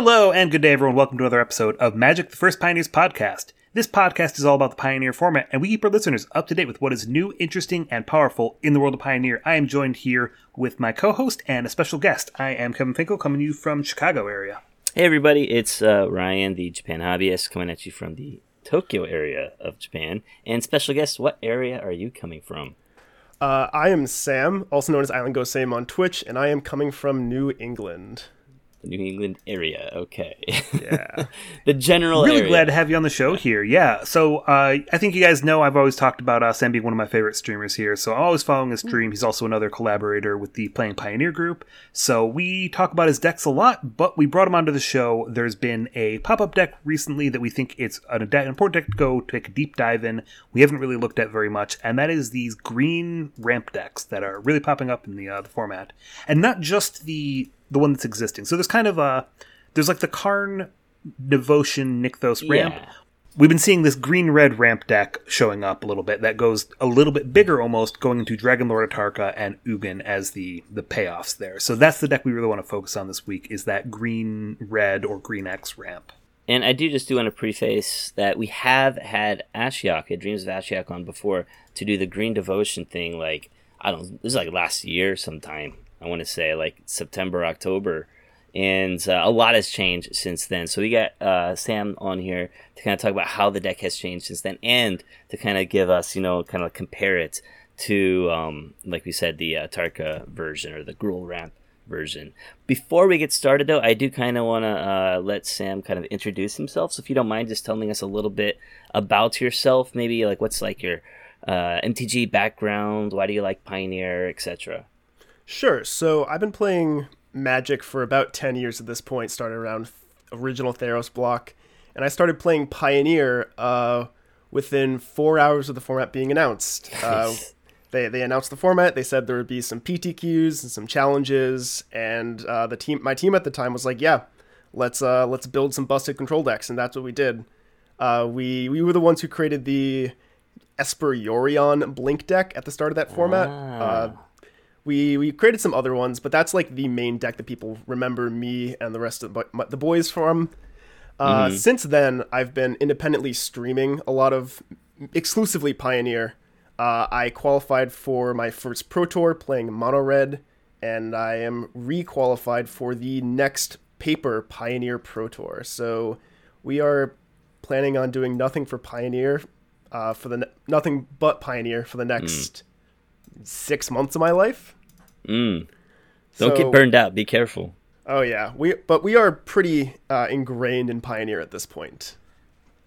Hello and good day, everyone. Welcome to another episode of Magic the First Pioneers podcast. This podcast is all about the Pioneer format, and we keep our listeners up to date with what is new, interesting, and powerful in the world of Pioneer. I am joined here with my co host and a special guest. I am Kevin Finkel, coming to you from Chicago area. Hey, everybody, it's uh, Ryan, the Japan hobbyist, coming at you from the Tokyo area of Japan. And special guest, what area are you coming from? Uh, I am Sam, also known as Island Go Sam on Twitch, and I am coming from New England. The New England area. Okay. Yeah. the general Really area. glad to have you on the show here. Yeah. So uh, I think you guys know I've always talked about uh, Sam being one of my favorite streamers here. So I'm always following his stream. He's also another collaborator with the Playing Pioneer group. So we talk about his decks a lot, but we brought him onto the show. There's been a pop up deck recently that we think it's an, an important deck to go take a deep dive in. We haven't really looked at very much, and that is these green ramp decks that are really popping up in the uh, the format, and not just the the one that's existing. So there's kind of a there's like the Karn Devotion Nykthos ramp. Yeah. We've been seeing this green red ramp deck showing up a little bit that goes a little bit bigger almost, going into Dragon Lord Atarka and Ugin as the the payoffs there. So that's the deck we really want to focus on this week is that green red or green X ramp. And I do just do want to preface that we have had Ashiok, Dreams of Ashiok, on before to do the Green Devotion thing. Like I don't, this is like last year sometime. I want to say like September, October, and uh, a lot has changed since then. So we got uh, Sam on here to kind of talk about how the deck has changed since then, and to kind of give us, you know, kind of compare it to, um, like we said, the uh, Tarka version or the Gruul Ramp version. Before we get started, though, I do kind of want to uh, let Sam kind of introduce himself. So if you don't mind, just telling us a little bit about yourself, maybe like what's like your uh, MTG background, why do you like Pioneer, etc. Sure. So I've been playing Magic for about 10 years at this point, started around original Theros block, and I started playing Pioneer uh, within four hours of the format being announced. Uh, they, they announced the format. They said there would be some PTQs and some challenges, and uh, the team, my team at the time was like, "Yeah, let's uh, let's build some busted control decks," and that's what we did. Uh, we we were the ones who created the Esper Yorion Blink deck at the start of that format. Uh, we we created some other ones, but that's like the main deck that people remember me and the rest of the, the boys from. Uh, Since then, I've been independently streaming a lot of exclusively Pioneer. Uh, I qualified for my first Pro Tour playing Mono Red, and I am re-qualified for the next paper Pioneer Pro Tour. So we are planning on doing nothing for Pioneer, uh, for the ne- nothing but Pioneer for the next six months of my life. Don't So- get burned out. Be careful. Oh yeah, we but we are pretty uh, ingrained in Pioneer at this point.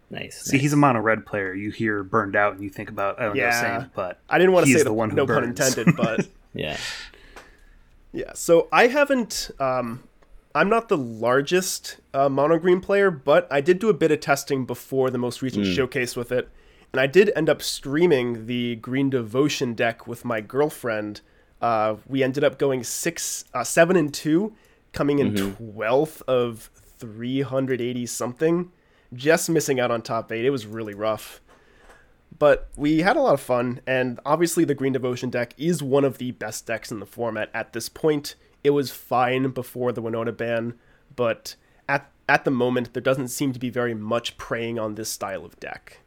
Nice. See, he's a mono red player. You hear burned out and you think about I don't know Yeah. but I didn't want to say the, the one who no pun intended, but yeah. yeah. So I haven't. Um, I'm not the largest uh, mono green player, but I did do a bit of testing before the most recent showcase with it, and I did end up streaming the Green Devotion deck with my girlfriend. Uh, we ended up going six, uh, seven, and two, coming in twelfth of 380 something, just missing out on top eight. It was really rough. But we had a lot of fun, and obviously the Green Devotion deck is one of the best decks in the format at this point. It was fine before the Winota ban, but at at the moment there doesn't seem to be very much preying on this style of deck.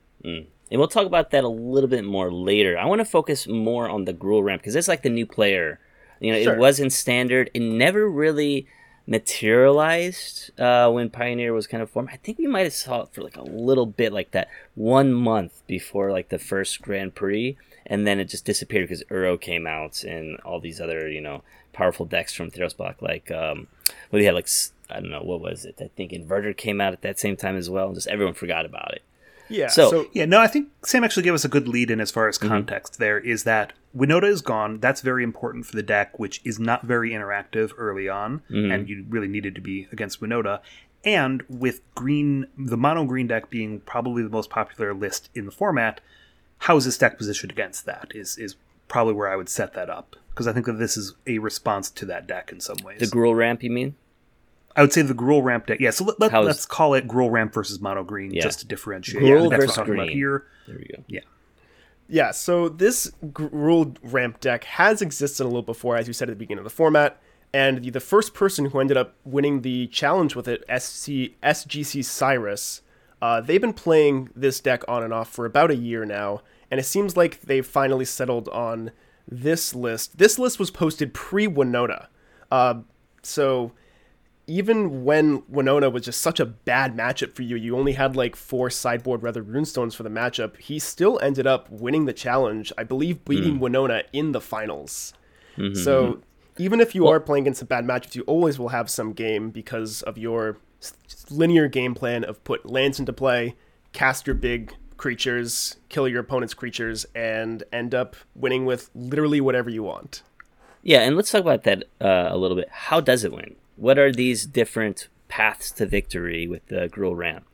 And we'll talk about that a little bit more later. I want to focus more on the Gruul ramp because it's like the new player. You know, Sure. it was in standard. It never really materialized uh, when Pioneer was kind of formed. I think we might have saw it for like a little bit, like that one month before like the first Grand Prix, and then it just disappeared because Uro came out and all these other you know powerful decks from Theros Block, like um, well, we had like I don't know what was it. I think Inverter came out at that same time as well, and just everyone forgot about it. Yeah. So- So, Yeah, no, I think Sam actually gave us a good lead in as far Mm-hmm. as context there is that Winota is gone. That's very important for the deck, which is not very interactive early on, Mm-hmm. and you really needed to be against Winota. And with green, the mono green deck being probably the most popular list in the format, how is this deck positioned against that? Is is probably where I would set that up because I think that this is a response to that deck in some ways. The Gruul ramp, you mean? I would say the Gruul ramp deck. Yeah, so let, let, How is- us call it Gruul ramp versus mono green Yeah. just to differentiate. Gruul yeah, I that's what versus we're talking about green. here. There we go. Yeah. Yeah, so this Gruul ramp deck has existed a little before, as you said at the beginning of the format, and the, the first person who ended up winning the challenge with it, SC, SGC Cyrus, uh, they've been playing this deck on and off for about a year now, and it seems like they've finally settled on this list. This list was posted pre Winota, uh, so even when Winota was just such a bad matchup for you, you only had like four sideboard Weathered Runestones for the matchup. He still ended up winning the challenge, I believe, beating mm. Winota in the finals. Mm-hmm. So even if you well, are playing against some bad matchups, you always will have some game because of your linear game plan of put lands into play, cast your big creatures, kill your opponent's creatures, and end up winning with literally whatever you want. Yeah, and let's talk about that uh, a little bit. How does it win? What are these different paths to victory with the Gruul Ramp?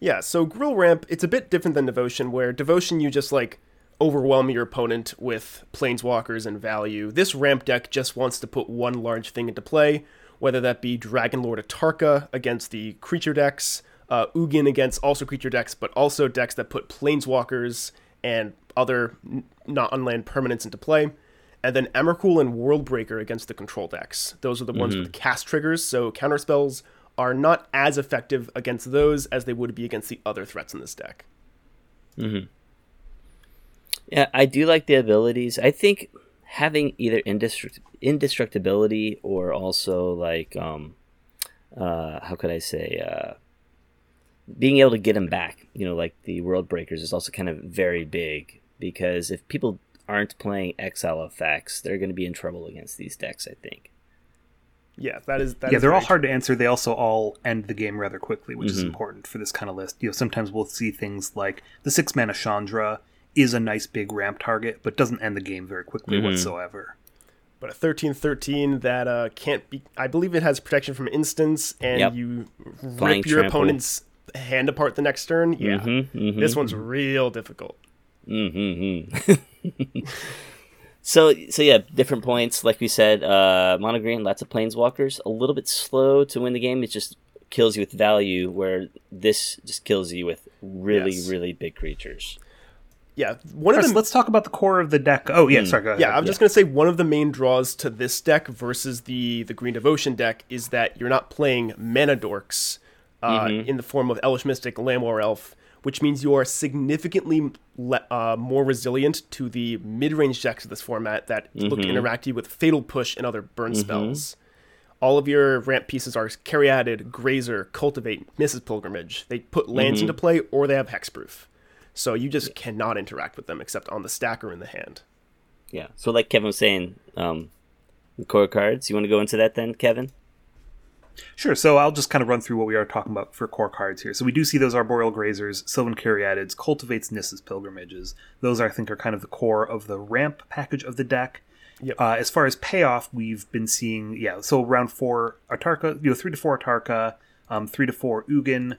Yeah, so Gruul Ramp, it's a bit different than Devotion, where Devotion you just like overwhelm your opponent with planeswalkers and value. This ramp deck just wants to put one large thing into play, whether that be Dragon Lord Atarka against the creature decks, uh, Ugin against also creature decks, but also decks that put planeswalkers and other not unland permanents into play and then Emrakul and Worldbreaker against the control decks. Those are the ones mm-hmm. with cast triggers, so counter spells are not as effective against those as they would be against the other threats in this deck. Mm-hmm. Yeah, I do like the abilities. I think having either indestruct- indestructibility or also like um uh how could I say uh being able to get them back, you know, like the world breakers is also kind of very big because if people aren't playing exile effects, they're going to be in trouble against these decks. I think. Yeah, that is. That yeah, is they're all hard to answer. They also all end the game rather quickly, which mm-hmm. is important for this kind of list. You know, sometimes we'll see things like the six mana Chandra is a nice big ramp target, but doesn't end the game very quickly mm-hmm. whatsoever. But a thirteen thirteen that uh, can't be. I believe it has protection from instance, and yep. you Flying rip your trample. opponent's hand apart the next turn. Yeah, mm-hmm, mm-hmm. this one's real difficult. Mm-hmm. so so yeah, different points. Like we said, uh, mono green, lots of planeswalkers. A little bit slow to win the game. It just kills you with value, where this just kills you with really yes. really big creatures. Yeah, one of them. Let's talk about the core of the deck. Oh yeah, mm. sorry. Go ahead. Yeah, I'm yeah. just gonna say one of the main draws to this deck versus the the Green Devotion deck is that you're not playing mana dorks uh, mm-hmm. in the form of Elvish Mystic, Llanowar Elf which means you are significantly le- uh, more resilient to the mid-range decks of this format that mm-hmm. look to interact you with Fatal Push and other burn mm-hmm. spells. All of your ramp pieces are Caryatid, Grazer, Cultivate, Nissa's Pilgrimage. They put lands mm-hmm. into play or they have hexproof. So you just cannot interact with them except on the stack or in the hand. Yeah. So like Kevin was saying, um, the core cards. You want to go into that then, Kevin? Sure. So I'll just kind of run through what we are talking about for core cards here. So we do see those arboreal grazers, sylvan caryatids, cultivates Nissa's pilgrimages. Those I think are kind of the core of the ramp package of the deck. Yep. Uh, as far as payoff, we've been seeing yeah. So around four Atarka, you know, three to four Atarka, um, three to four Ugin,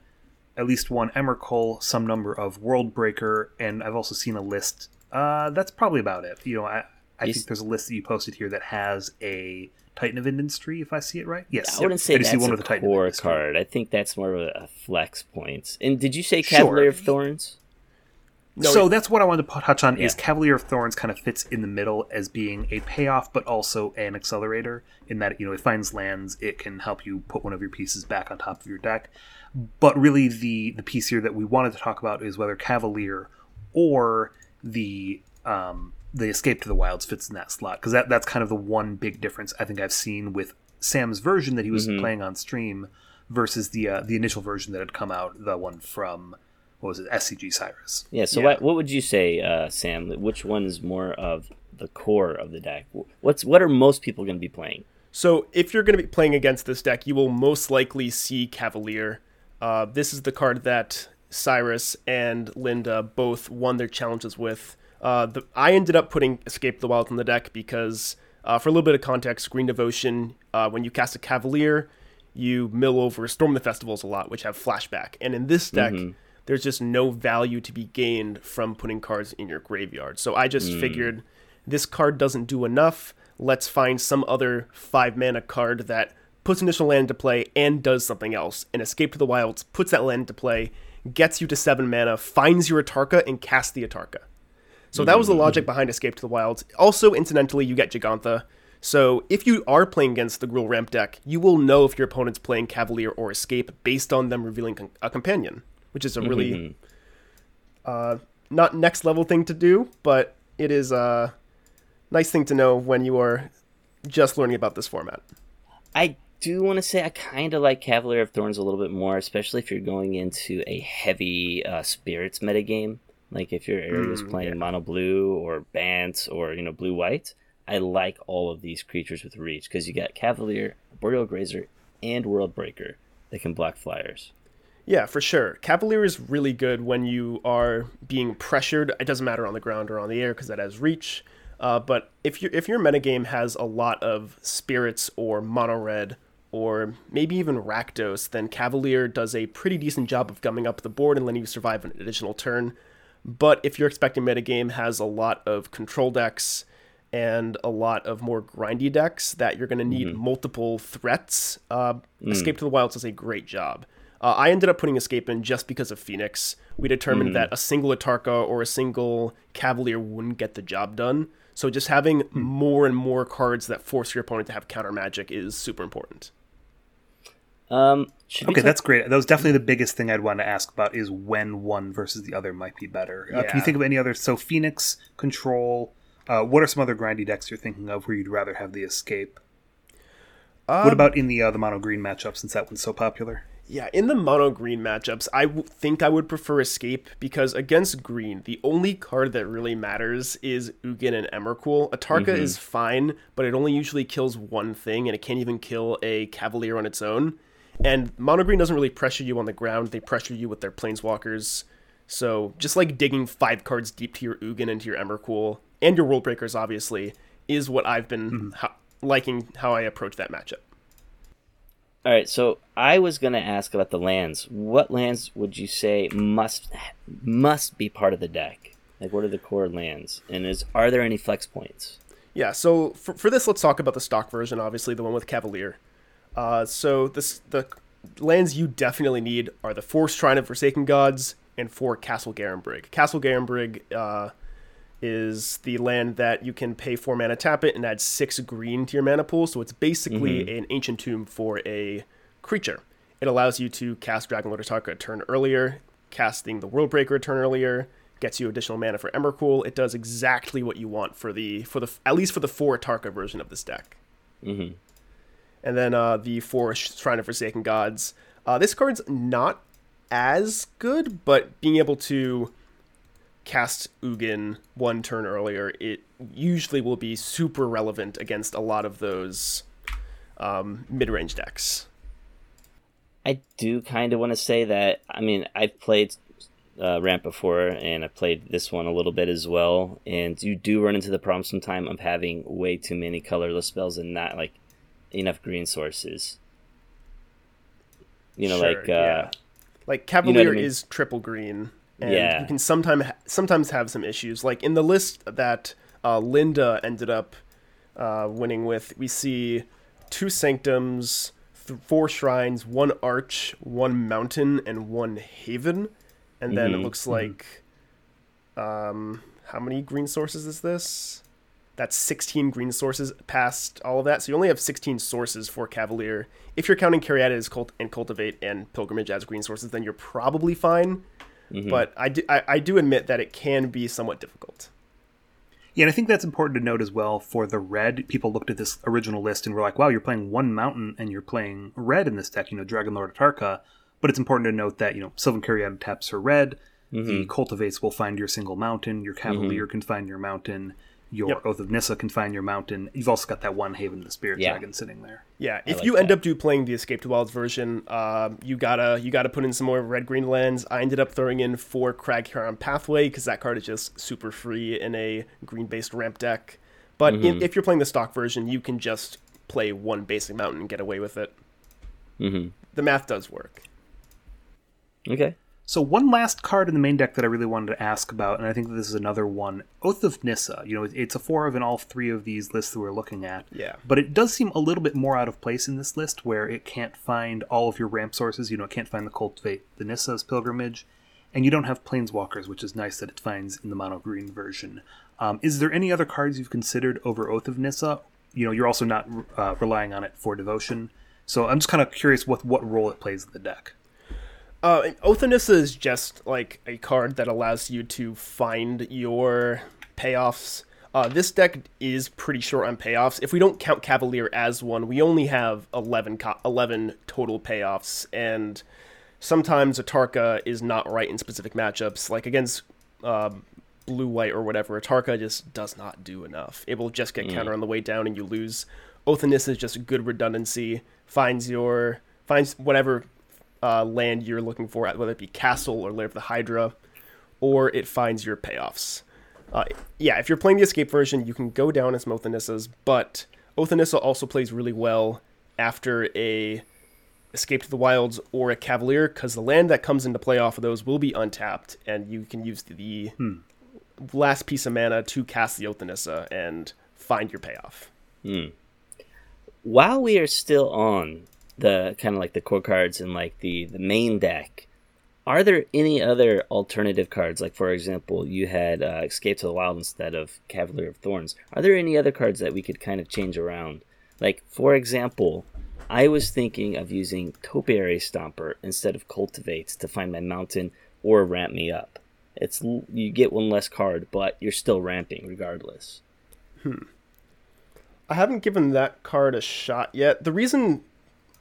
at least one Emrakul, some number of Worldbreaker, and I've also seen a list. Uh, that's probably about it. You know, I, I think there's a list that you posted here that has a Titan of Industry, if I see it right. Yes, I wouldn't say I that's one a the core card. I think that's more of a flex points. And did you say Cavalier sure. of Thorns? No, so it, that's what I wanted to touch on. Yeah. Is Cavalier of Thorns kind of fits in the middle as being a payoff, but also an accelerator in that you know it finds lands, it can help you put one of your pieces back on top of your deck. But really, the the piece here that we wanted to talk about is whether Cavalier or the um, the Escape to the Wilds fits in that slot because that that's kind of the one big difference I think I've seen with Sam's version that he was mm-hmm. playing on stream versus the uh, the initial version that had come out, the one from what was it, SCG Cyrus. Yeah. So yeah. What, what would you say, uh, Sam? Which one is more of the core of the deck? What's what are most people going to be playing? So if you're going to be playing against this deck, you will most likely see Cavalier. Uh, this is the card that Cyrus and Linda both won their challenges with. Uh, the, I ended up putting Escape the Wild on the deck because, uh, for a little bit of context, Green Devotion, uh, when you cast a Cavalier, you mill over Storm the Festivals a lot, which have flashback. And in this deck, mm-hmm. there's just no value to be gained from putting cards in your graveyard. So I just mm. figured this card doesn't do enough. Let's find some other five mana card that puts initial land into play and does something else. And Escape to the Wilds puts that land into play, gets you to seven mana, finds your Atarka, and casts the Atarka. So that was the logic behind Escape to the Wilds. Also, incidentally, you get Jegantha. So if you are playing against the Gruul ramp deck, you will know if your opponent's playing Cavalier or Escape based on them revealing a companion, which is a really Mm-hmm. uh, not next level thing to do, but it is a nice thing to know when you are just learning about this format. I do want to say I kind of like Cavalier of Thorns a little bit more, especially if you're going into a heavy uh, spirits metagame. Like if your area is playing mono blue or Bant or you know blue white, I like all of these creatures with reach because you got Cavalier, Arboreal Grazer, and World Breaker that can block flyers. Yeah, for sure. Cavalier is really good when you are being pressured. It doesn't matter on the ground or on the air because that has reach. Uh, but if your if your metagame has a lot of spirits or mono red or maybe even Rakdos, then Cavalier does a pretty decent job of gumming up the board and letting you survive an additional turn. But if you're expecting metagame has a lot of control decks and a lot of more grindy decks that you're going to need multiple threats, uh, Escape to the Wilds does a great job. Uh, I ended up putting Escape in just because of Phoenix. We determined that a single Atarka or a single Cavalier wouldn't get the job done. So just having more and more cards that force your opponent to have counter magic is super important. Um, should Okay, talk- that's great. That was definitely the biggest thing I'd want to ask about is when one versus the other might be better. Uh, can you think of any other? So Phoenix, Control. Uh, what are some other grindy decks you're thinking of where you'd rather have the escape? what about in the uh, the mono green matchup since that one's so popular? Yeah, in the mono green matchups, I w- think I would prefer Escape because against green, the only card that really matters is Ugin and Emrakul. Atarka is fine, but it only usually kills one thing, and it can't even kill a Cavalier on its own. And mono green doesn't really pressure you on the ground; they pressure you with their planeswalkers. So just like digging five cards deep to your Ugin and to your Emrakul and your World Breakers, obviously, is what I've been mm-hmm. ho- liking how I approach that matchup. All right, so I was gonna ask about the lands. What lands would you say must must be part of the deck? Like, what are the core lands? And is are there any flex points? Yeah, so for, for this, let's talk about the stock version, obviously, the one with Cavalier. Uh, so this the lands you definitely need are the four Shrine of Forsaken Gods and four Castle Garenbrig. Castle Garenbrig uh, is the land that you can pay four mana, tap it, and add six green to your mana pool. So it's basically an ancient tomb for a creature. It allows you to cast Dragon Lord Atarka a turn earlier, casting the World Breaker a turn earlier, gets you additional mana for Emrakul. It does exactly what you want for the for the at least for the four Tarka version of this deck. Mm-hmm. And then uh, the four Shrine of Forsaken Gods. Uh, this card's not as good, but being able to cast Ugin one turn earlier, it usually will be super relevant against a lot of those um, mid-range decks. I do kind of want to say that. I mean, I've played uh, Ramp before, and I played this one a little bit as well. And you do run into the problem sometime of having way too many colorless spells and not like enough green sources. You know, Sure, like uh, yeah. Like Cavalier I mean? is triple green, and Yeah. you can sometimes sometimes have some issues. Like in the list that uh, Linda ended up uh, winning with, we see two sanctums, th- four shrines, one arch, one mountain, and one haven. And then it Mhm, looks like, um, how many green sources is this? That's 16 green sources past all of that. So you only have 16 sources for Cavalier. If you're counting Caryatid as cult- and Cultivate and Pilgrimage as green sources, then you're probably fine. mhm. But I do, I, I do admit that it can be somewhat difficult. Yeah, and I think that's important to note as well for the red. People looked at this original list and were like, wow, you're playing one mountain and you're playing red in this deck, you know, Dragon Lord Atarka. But it's important to note that, you know, Sylvan Caryatid taps for red. The Cultivates will find your single mountain. Your Cavalier can find your mountain. Your Yep. Oath of Nissa can find your mountain. You've also got that one Haven, of the Spirit Yeah. Dragon, sitting there. Yeah, if like you end up do playing the Escape to Wilds version, um, you gotta you gotta put in some more red green lands. I ended up throwing in four Cragcrown Pathway because that card is just super free in a green based ramp deck. But Mm-hmm. in, if you're playing the stock version, you can just play one basic mountain and get away with it. Mhm. The math does work. okay. So one last card in the main deck that I really wanted to ask about, and I think this is another one, Oath of Nissa. You know, it's a four of in all three of these lists that we're looking at. Yeah. But it does seem a little bit more out of place in this list, where it can't find all of your ramp sources. You know, it can't find the Cultivate, the Nissa's Pilgrimage, and you don't have Planeswalkers, which is nice that it finds in the mono green version. Um, is there any other cards you've considered over Oath of Nissa, you know you're also not uh, relying on it for devotion. So I'm just kind of curious what what role it plays in the deck. Uh, Oath is just like a card that allows you to find your payoffs. Uh, this deck is pretty short on payoffs. If we don't count Cavalier as one, we only have 11, co- 11 total payoffs, and sometimes Atarka is not right in specific matchups. Like against uh, blue white or whatever, Atarka just does not do enough. It will just get counter on the way down, and you lose. Oath of Nissa is just a good redundancy. Finds your finds whatever uh, land you're looking for, whether it be Castle or Lair of the Hydra, or it finds your payoffs. Uh, yeah, if you're playing the escape version, you can go down as Oath of Nissa's, but Oath of Nissa also plays really well after a Escape to the Wilds or a Cavalier, because the land that comes into play off of those will be untapped, and you can use the Hmm. last piece of mana to cast the Oath of Nissa and find your payoff. While we are still on the kind of like the core cards and like the the main deck, are there any other alternative cards? Like for example, you had uh, Escape to the Wild instead of Cavalier of Thorns. Are there any other cards that we could kind of change around? Like for example, I was thinking of using Topiary Stomper instead of Cultivates to find my mountain or ramp me up. It's you get one less card, but you're still ramping regardless. Hmm. I haven't given that card a shot yet. The reason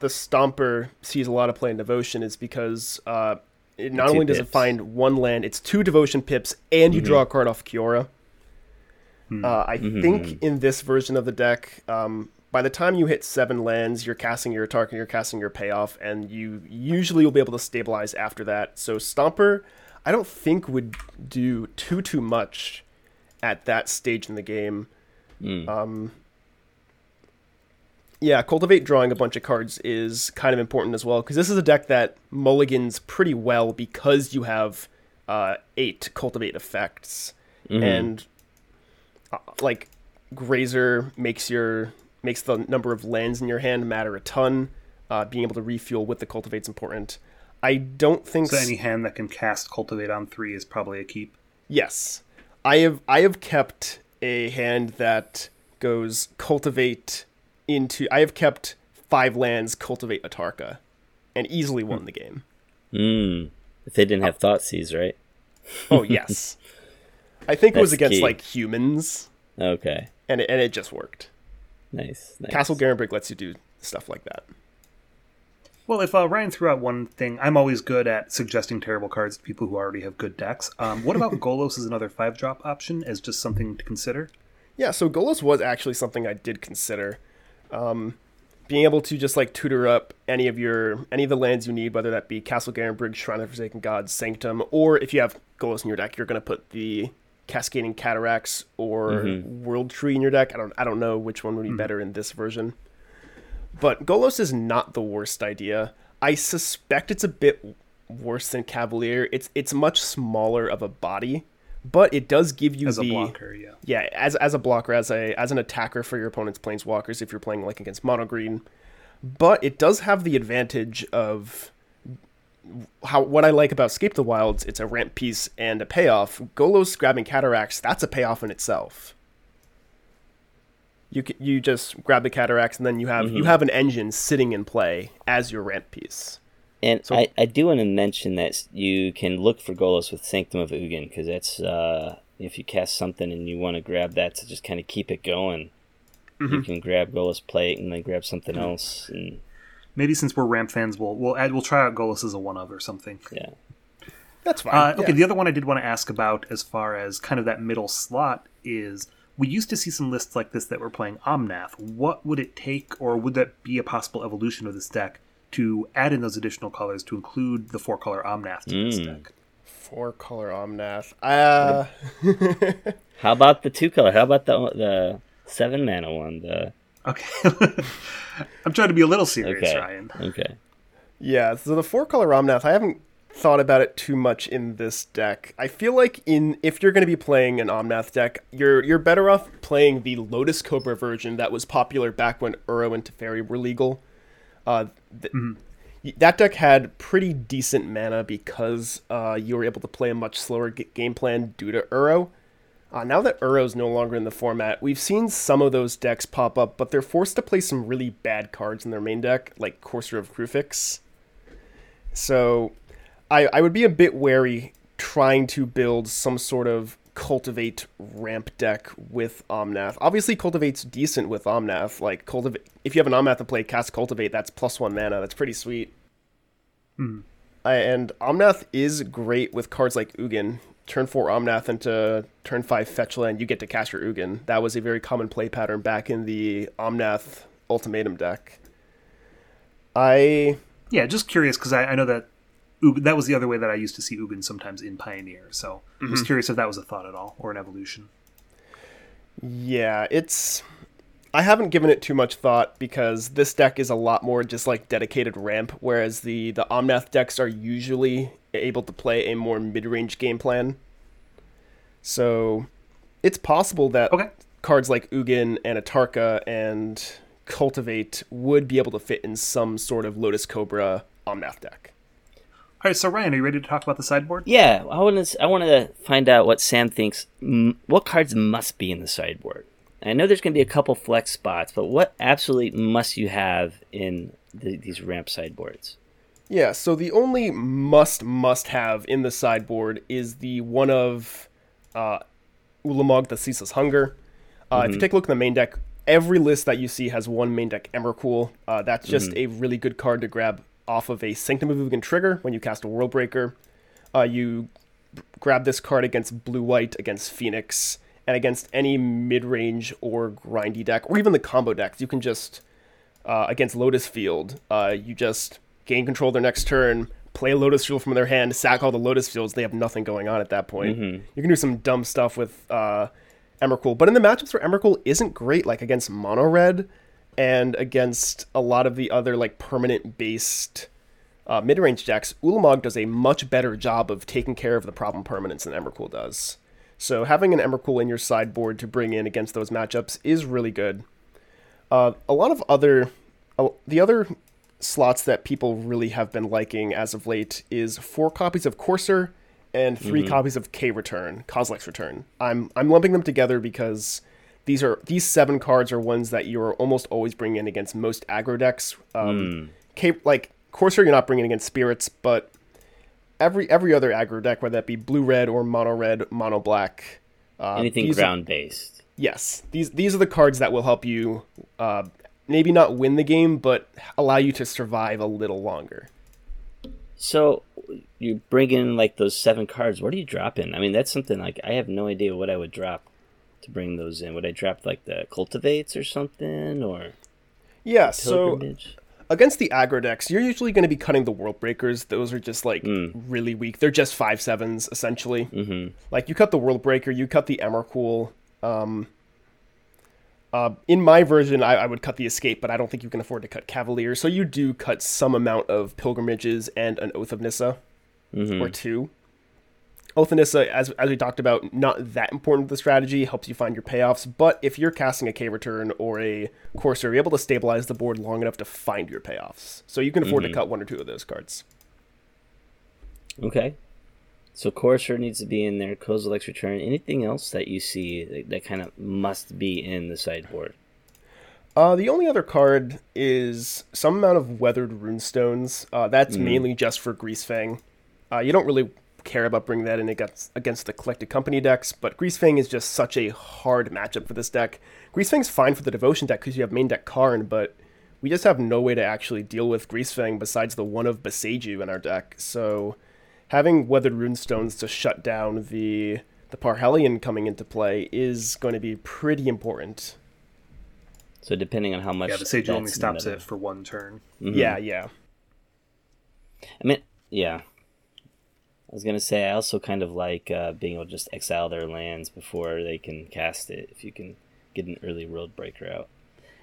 the Stomper sees a lot of play in Devotion is because uh, it not Two only does it find one land, it's two Devotion pips, and you draw a card off Kiora. Uh, I think in this version of the deck, um, by the time you hit seven lands, you're casting your target, you're casting your payoff, and you usually will be able to stabilize after that. So Stomper, I don't think would do too too much at that stage in the game. Um, yeah, cultivate drawing a bunch of cards is kind of important as well because this is a deck that mulligans pretty well because you have uh, eight cultivate effects and uh, like grazer makes your makes the number of lands in your hand matter a ton. Uh, being able to refuel with the cultivate's important. I don't think So any hand that can cast cultivate on three is probably a keep. Yes, I have. I have kept a hand that goes cultivate into. I have kept five lands cultivate Atarka, and easily won the game. Mm. If they didn't have Thoughtseize, right? Oh yes, I think it was against key. like humans, Okay. and it, and it just worked. Nice. nice. Castle Garenbrig lets you do stuff like that. Well, if uh, Ryan threw out one thing, I'm always good at suggesting terrible cards to people who already have good decks. Um, what about Golos as another five drop option as just something to consider? Yeah, so Golos was actually something I did consider. Um, being able to just like tutor up any of your any of the lands you need, whether that be Castle Garenbrig, Shrine of the Forsaken Gods, Sanctum, or if you have Golos in your deck, you're going to put the Cascading Cataracts or World Tree in your deck. I don't I don't know which one would be better in this version. But Golos is not the worst idea. I suspect it's a bit worse than Cavalier. It's it's much smaller of a body, but it does give you As a the blocker, yeah. yeah, as as a blocker, as a as an attacker for your opponent's planeswalkers, if you're playing like against mono green, but it does have the advantage of how what I like about Escape the Wilds. It's a ramp piece and a payoff. Golos grabbing cataracts, that's a payoff in itself. You you just grab the cataracts and then you have you mm-hmm. have an engine sitting in play as your ramp piece. And So- I, I do want to mention that you can look for Golos with Sanctum of Ugin because that's uh, if you cast something and you want to grab that to just kind of keep it going, you can grab Golos plate and then grab something else. And Maybe since we're Ramp fans, we'll we'll add we'll try out Golos as a one of or something. yeah, That's fine. Uh, okay, yeah. the other one I did want to ask about as far as kind of that middle slot is we used to see some lists like this that were playing Omnath. What would it take, or would that be a possible evolution of this deck to add in those additional colors to include the four color Omnath to this Mm. deck? Four color Omnath. Uh, how about the two color? How about the the seven mana one? The Okay. I'm trying to be a little serious, okay, Ryan. okay. Yeah, so the four color Omnath, I haven't thought about it too much in this deck. I feel like in if you're going to be playing an Omnath deck, you're you're better off playing the Lotus Cobra version that was popular back when Uro and Teferi were legal. Uh, th- y- That deck had pretty decent mana because uh, you were able to play a much slower g- game plan due to Uro. Uh, now that Uro's no longer in the format, we've seen some of those decks pop up, but they're forced to play some really bad cards in their main deck, like Courser of Kruphix. So I, I would be a bit wary trying to build some sort of cultivate ramp deck with Omnath. Obviously, cultivate's decent with Omnath. Like cultivate, if you have an Omnath to play, cast cultivate. That's plus one mana. That's pretty sweet. Hmm. I, and Omnath is great with cards like Ugin. Turn four Omnath into turn five fetch land. You get to cast your Ugin. That was a very common play pattern back in the Omnath Ultimatum deck. I yeah, just curious because I, I know that Ugin, that was the other way that I used to see Ugin sometimes in Pioneer. So I was mm-hmm. curious if that was a thought at all or an evolution. Yeah, it's. I haven't given it too much thought because this deck is a lot more just like dedicated ramp, whereas the the Omnath decks are usually able to play a more mid range game plan. So, it's possible that Okay. cards like Ugin and Atarka and Cultivate would be able to fit in some sort of Lotus Cobra Omnath deck. All right, so Ryan, are you ready to talk about the sideboard? Yeah, I want to. I want to find out what Sam thinks. m- What cards must be in the sideboard? I know there's going to be a couple flex spots, but what absolutely must you have in the, these ramp sideboards? Yeah, so the only must must have in the sideboard is the one of uh, Ulamog, the Ceaseless Hunger. Uh, If you take a look at the main deck, every list that you see has one main deck Emrakul. Uh, that's just a really good card to grab off of a Sanctum of Ugin trigger when you cast a Worldbreaker. Uh, you grab this card against Blue White, against Phoenix, and against any mid range or grindy deck, or even the combo decks. You can just uh, against Lotus Field, uh, you just gain control their next turn, play Lotus Field from their hand, sack all the Lotus Fields. They have nothing going on at that point. You can do some dumb stuff with uh, Emrakul, but in the matchups where Emrakul isn't great, like against Mono Red and against a lot of the other like permanent based uh, mid range decks, Ulamog does a much better job of taking care of the problem permanents than Emrakul does. So having an Emrakul in your sideboard to bring in against those matchups is really good. Uh, a lot of other, uh, the other slots that people really have been liking as of late is four copies of Courser and 3 copies of K Return, Kozilek's Return. I'm I'm lumping them together because these are these seven cards are ones that you are almost always bringing in against most aggro decks. Um, K like Courser, you're not bringing against spirits, but every every other aggro deck, whether that be blue red or mono red, mono black, uh, Anything ground based. Yes, these these are the cards that will help you uh, maybe not win the game, but allow you to survive a little longer. So you bring in like those seven cards. What do you drop in? I mean, that's something like I have no idea what I would drop to bring those in. Would I drop like the cultivates or something or Yeah, so against the aggro decks, you're usually going to be cutting the world breakers. Those are just like really weak. They're just five sevens essentially. Mm-hmm. Like you cut the world breaker, you cut the Emrakul. Um, uh, in my version, I, I would cut the escape, but I don't think you can afford to cut Cavalier. So you do cut some amount of pilgrimages and an Oath of Nissa or two. Oath of Nissa, as, as we talked about, not that important to the strategy, helps you find your payoffs. But if you're casting a K return or a Courser, you're able to stabilize the board long enough to find your payoffs. So you can afford to cut one or two of those cards. Okay. So Courser needs to be in there. Kozilek's Return. Anything else that you see that, that kind of must be in the sideboard? Uh, the only other card is some amount of Weathered Runestones. Uh, that's mainly just for Greasefang. Uh, you don't really care about bringing that in against, against the Collected Company decks, but Greasefang is just such a hard matchup for this deck. Greasefang's fine for the Devotion deck because you have main deck Karn, but we just have no way to actually deal with Greasefang besides the one of Boseiju in our deck. So having Weathered Runestones to shut down the the Parhelion coming into play is going to be pretty important. So depending on how much Yeah, the Sage only that's in the stops it for one turn. Mm-hmm. Yeah, yeah. I mean, yeah. I was gonna say I also kind of like uh, being able to just exile their lands before they can cast it. If you can get an early world breaker out.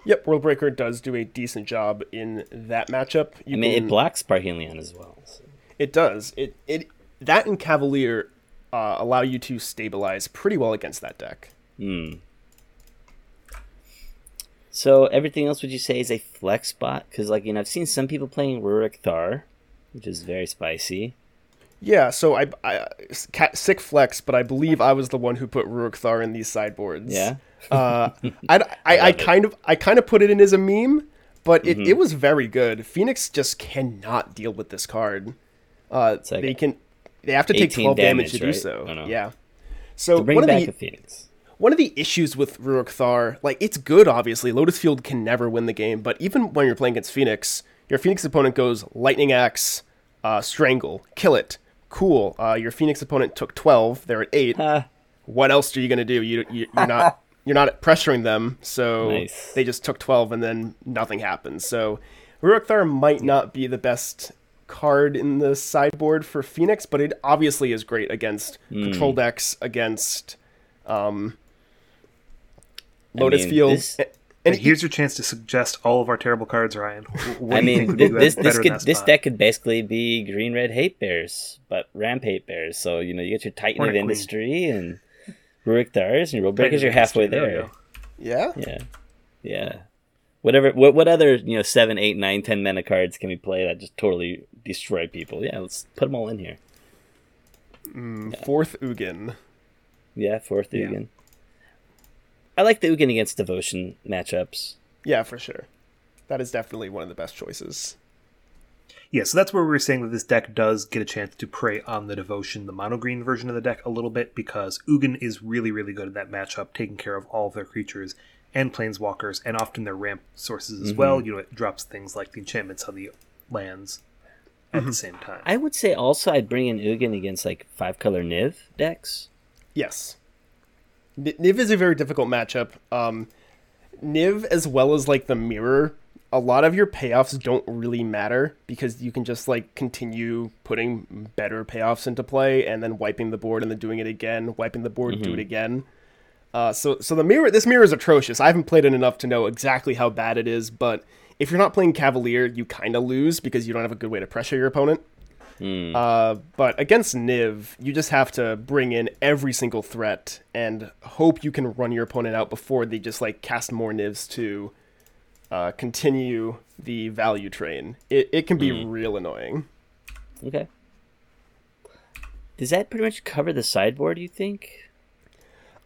Yep, World Breaker does do a decent job in that matchup. You I mean, can- it blocks Parhelion as well. so- It does. It it that and Cavalier uh, allow you to stabilize pretty well against that deck. Hmm. So everything else would you say is a flex spot? Because like you know I've seen some people playing Ruric Thar, which is very spicy. Yeah, so I, I sick flex, but I believe I was the one who put Ruric Thar in these sideboards. Yeah. uh, I, I, I, I kind of I kind of put it in as a meme, but it, Mm-hmm. it was very good. Phoenix just cannot deal with this card. Uh, like they can they have to take twelve damage, damage, to do so. I know. Yeah. So Bring one of back the a Phoenix. one of the issues with Ruric Thar, like it's good obviously. Lotus Field can never win the game, but even when you're playing against Phoenix, your Phoenix opponent goes Lightning Axe, uh, Strangle, kill it. Cool. Uh, your Phoenix opponent took twelve. They're at eight. Ah, What else are you gonna do? You, you you're not you're not pressuring them, so Nice. they just took twelve, and then nothing happens. So Ruric Thar might not be the best card in the sideboard for Phoenix, but it obviously is great against Hmm. control decks, against um, Lotus mean, Field. this- and And it- here's your chance to suggest all of our terrible cards, Ryan. What I mean, think would thi- be this this could this deck could basically be green red hate bears, but ramp hate bears. So you know you get your Titan Hornet of Queen. Industry and Ruric Thars and your Road Titan Breakers. You're halfway there there. yeah, Yeah, yeah. Whatever. What what other you know seven, eight, nine, ten mana cards can we play that just totally destroy people? Yeah, let's put them all in here. Mm, fourth Ugin. Yeah, fourth Yeah. Ugin. I like the Ugin against Devotion matchups. Yeah, for sure. That is definitely one of the best choices. Yeah, so that's where we were saying that this deck does get a chance to prey on the devotion, the mono green version of the deck a little bit, because Ugin is really, really good at that matchup, taking care of all of their creatures and planeswalkers, and often their ramp sources as well. Mm-hmm. You know, it drops things like the enchantments on the lands at the mm-hmm. same time. I would say also I'd bring in Ugin against like five color Niv decks. Yes. Niv is a very difficult matchup. Um, Niv, as well as like the mirror, a lot of your payoffs don't really matter because you can just like continue putting better payoffs into play and then wiping the board and then doing it again, wiping the board, do it again. Uh, so so the mirror, this mirror is atrocious. I haven't played it enough to know exactly how bad it is, but if you're not playing Cavalier, you kind of lose because you don't have a good way to pressure your opponent. Uh, but against Niv, you just have to bring in every single threat and hope you can run your opponent out before they just like cast more Nivs to uh, continue the value train. It, it can be real annoying. Okay. Does that pretty much cover the sideboard? You think?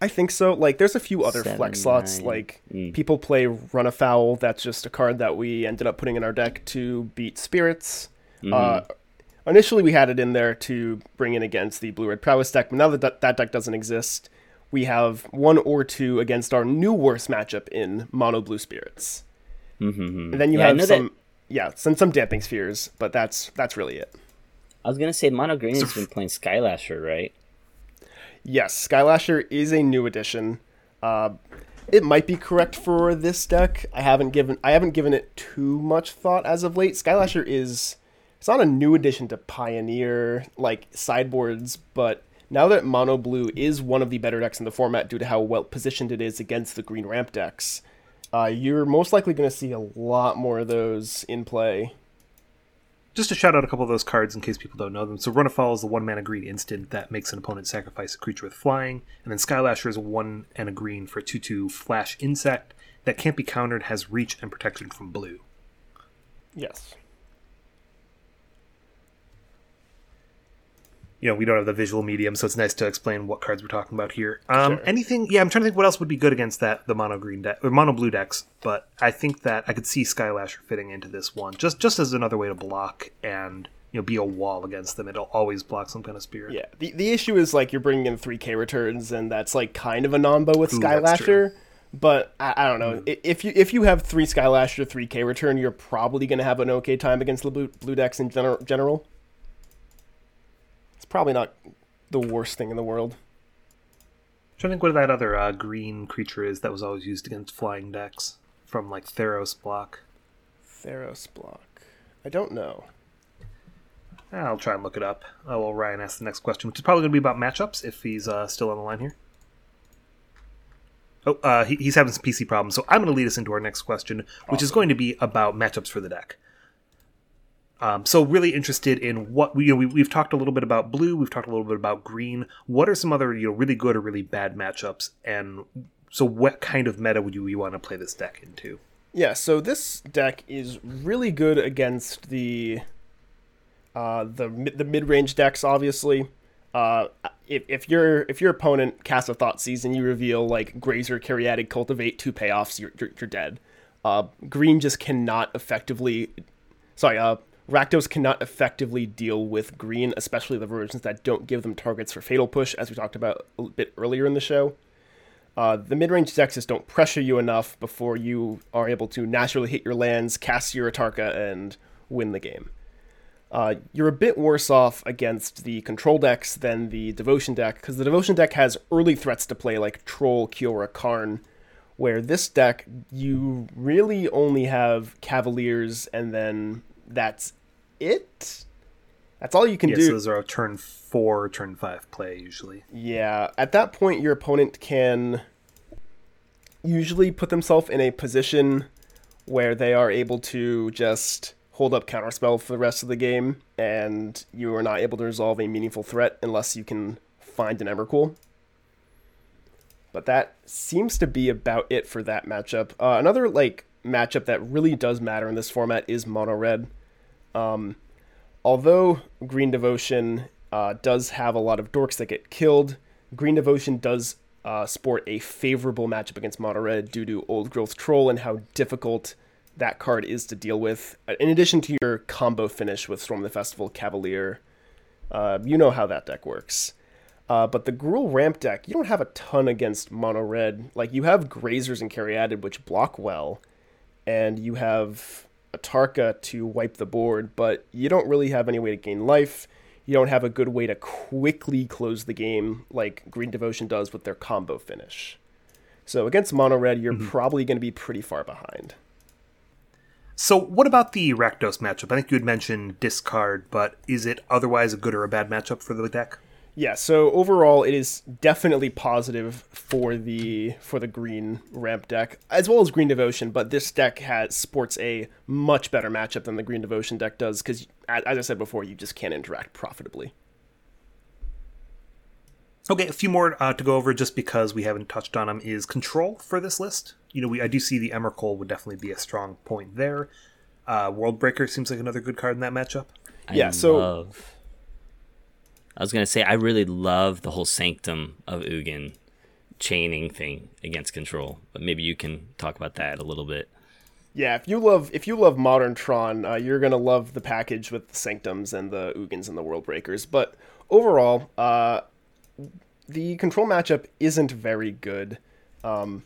I think so. Like, there's a few other Seven, flex slots. nine. Like, Mm. people play Run Afoul. That's just a card that we ended up putting in our deck to beat spirits. Mm-hmm. Uh, initially, we had it in there to bring in against the Blue Red Prowess deck, but now that that, that deck doesn't exist, we have one or two against our new worst matchup in Mono Blue Spirits. Mm-hmm. And then you Yeah, have some, that- yeah, some some damping spheres, but that's that's really it. I was gonna say Mono Green has been playing Skylasher, right? Yes, Skylasher is a new addition. Uh, it might be correct for this deck. I haven't given I haven't given it too much thought as of late. Skylasher is it's not a new addition to Pioneer like sideboards, but now that Mono Blue is one of the better decks in the format due to how well positioned it is against the green ramp decks, uh, you're most likely going to see a lot more of those in play. Just to shout out a couple of those cards in case people don't know them. So Run Afoul is the one mana green instant that makes an opponent sacrifice a creature with flying, and then Skylasher is a one and a green for two two flash insect that can't be countered, has reach and protection from blue. Yes. You know, we don't have the visual medium, so it's nice to explain what cards we're talking about here. Um, Sure. Anything? Yeah, I'm trying to think what else would be good against that the mono green deck or mono blue decks, but I think that I could see Skylasher fitting into this one just just as another way to block and you know be a wall against them. It'll always block some kind of spirit. Yeah. The the issue is like you're bringing in three K returns, and that's like kind of a nombo with Ooh. Skylasher. But I, I don't know I if you if you have three Skylasher, three K return, you're probably gonna have an okay time against the blue, blue decks in gener- general. It's probably not the worst thing in the world. trying to think what that other uh, green creature is that was always used against flying decks from like Theros block. Theros block. I don't know. I'll try and look it up. Oh, well, Ryan asked the next question, which is probably going to be about matchups if he's uh, still on the line here. Oh, uh, he, he's having some PC problems, so I'm going to lead us into our next question, which is going to be about matchups for the deck. Um, so, really interested in what we, you know, we we've talked a little bit about blue, we've talked a little bit about green. What are some other you know really good or really bad matchups, and so what kind of meta would you, you want to play this deck into? Yeah, so this deck is really good against the Uh, the the mid range decks, obviously. Uh, if, if your if your opponent casts a Thoughtseize, you reveal like Grazer, Caryatid, Cultivate, two payoffs, you're you're, you're dead. Uh, green just cannot effectively. Sorry, uh, Rakdos cannot effectively deal with green, especially the versions that don't give them targets for Fatal Push, as we talked about a bit earlier in the show. Uh, the mid-range decks just don't pressure you enough before you are able to naturally hit your lands, cast your Atarka, and win the game. Uh, you're a bit worse off against the control decks than the devotion deck, because the devotion deck has early threats to play like Troll, Kiora, Karn, where this deck you really only have Cavaliers and then that's it. That's all you can Yes, do. those are a turn four, turn five play usually. Yeah, at that point, your opponent can usually put themselves in a position where they are able to just hold up counterspell for the rest of the game, and you are not able to resolve a meaningful threat unless you can find an Emrakul. But that seems to be about it for that matchup. Uh, another like matchup that really does matter in this format is mono red. Um, although Green Devotion uh, does have a lot of dorks that get killed, Green Devotion does uh, sport a favorable matchup against Mono Red due to Old Growth Troll and how difficult that card is to deal with. Uh, In addition to your combo finish with Storm the Festival Cavalier, uh, you know how that deck works. Uh, but the Gruul ramp deck, you don't have a ton against Mono Red. Like, you have Grazers and Caryatid, which block well, and you have Atarka to wipe the board, but you don't really have any way to gain life. You don't have a good way to quickly close the game like Green Devotion does with their combo finish. So against Mono Red, you're mm-hmm. probably going to be pretty far behind. So, what about the Rakdos matchup? I think you had mentioned discard, but is it otherwise a good or a bad matchup for the deck? Yeah, so overall it is definitely positive for the for the green ramp deck as well as green devotion, but this deck has sports a much better matchup than the green devotion deck does cuz as I said before, you just can't interact profitably. Okay, a few more uh, to go over just because we haven't touched on them is control for this list. You know, we I do see the Emrakul would definitely be a strong point there. Uh, World Breaker seems like another good card in that matchup. I Yeah, so- love- I was gonna say I really love the whole sanctum of Ugin chaining thing against control, but maybe you can talk about that a little bit. Yeah, if you love if you love modern Tron, uh, you're gonna love the package with the Sanctums and the Ugins and the World Breakers. But overall, uh, the control matchup isn't very good. Um,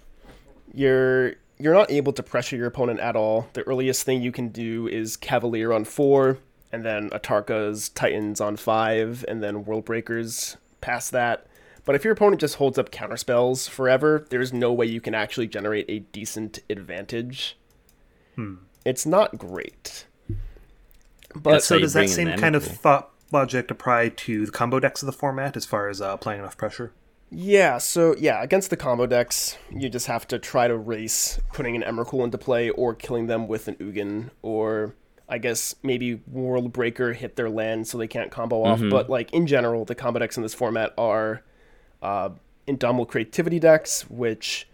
you're you're not able to pressure your opponent at all. The earliest thing you can do is Cavalier on four, and then Atarka's Titans on five, and then World Breakers past that. But if your opponent just holds up counterspells forever, there's no way you can actually generate a decent advantage. It's not great. But That's so does that same kind of thought logic apply to the combo decks of the format as far as uh, applying enough pressure? Yeah, so yeah, against the combo decks, you just have to try to race putting an Emrakul into play or killing them with an Ugin, or I guess maybe World Breaker hit their land so they can't combo off. But like in general, the combo decks in this format are uh, Indomitable Creativity decks, which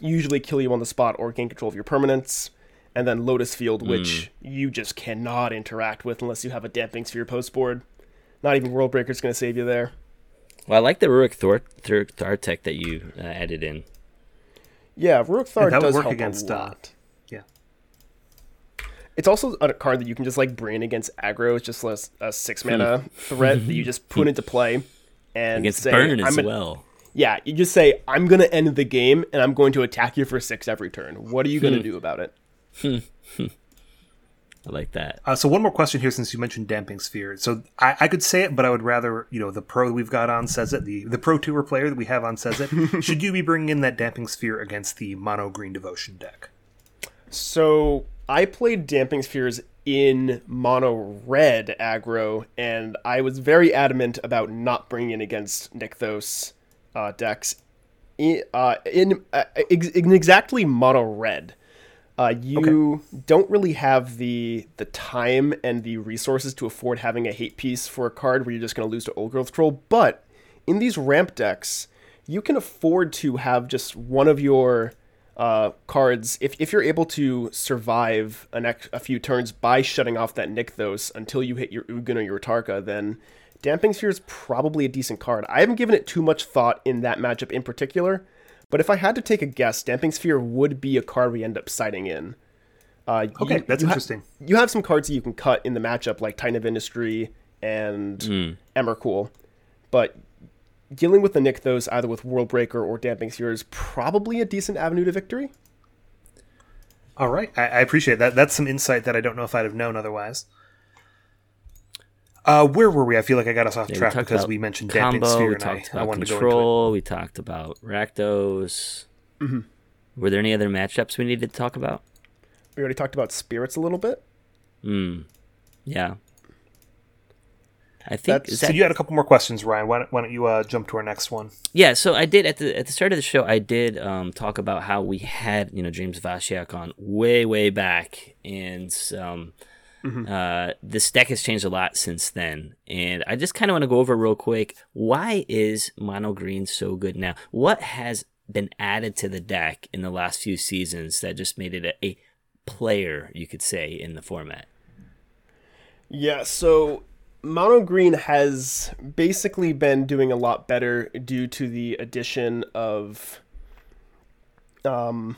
usually kill you on the spot or gain control of your permanents. And then Lotus Field, which you just cannot interact with unless you have a damping sphere post board. Not even World is going to save you there. Well, I like the Ruric Thor- Thor- Thartek that you uh, added in. Yeah, Ruric Thar Yeah, does work help against, a uh, lot. yeah. It's also a card that you can just like bring against aggro. It's just a, a six mana threat that you just put into play and Against say, Burn I'm as gonna- well. Yeah, you just say, I'm gonna end the game and I'm going to attack you for six every turn. What are you Hmm. gonna do about it? I like that. Uh, so one more question here, since you mentioned damping sphere. So I, I could say it, but I would rather, you know, the pro we've got on says it. The the pro tour player that we have on says it. Should you be bringing in that damping sphere against the mono green devotion deck? So I played Damping Spheres in mono red aggro, and I was very adamant about not bringing it against Nykthos uh, decks in, uh, in, uh, ex- in exactly mono red. Uh, you don't really have the the time and the resources to afford having a hate piece for a card where you're just going to lose to Old Growth Troll. But in these ramp decks, you can afford to have just one of your uh, cards, if, if you're able to survive an ex- a few turns by shutting off that Nykthos until you hit your Ugin or your Tarka, then Damping Sphere is probably a decent card. I haven't given it too much thought in that matchup in particular, but if I had to take a guess, Damping Sphere would be a card we end up siding in. Uh, Okay, you- that's you ha- interesting. you have some cards that you can cut in the matchup, like Titan of Industry and Emrakul, but dealing with the Nykthos, either with Worldbreaker or Damping Sphere, is probably a decent avenue to victory. All right, I, I appreciate that. That's some insight that I don't know if I'd have known otherwise. Uh, where were we? I feel like I got us off Yeah, track talked because we mentioned damping combo. sphere, we and I, talked I about wanted to go into control. We talked about Rakdos. Mm-hmm. Were there any other matchups we needed to talk about? We already talked about Spirits a little bit. Hmm. Yeah. I think That's- is So that you had a couple more questions, Ryan. Why don't, why don't you uh, jump to our next one? Yeah, so I did at the at the start of the show. I did um, talk about how we had you know Dreams of Ashiok on way way back, and um, uh, this deck has changed a lot since then. And I just kind of want to go over real quick why is Mono Green so good now? What has been added to the deck in the last few seasons that just made it a, a player, you could say, in the format? Yeah, so Mono Green has basically been doing a lot better due to the addition of um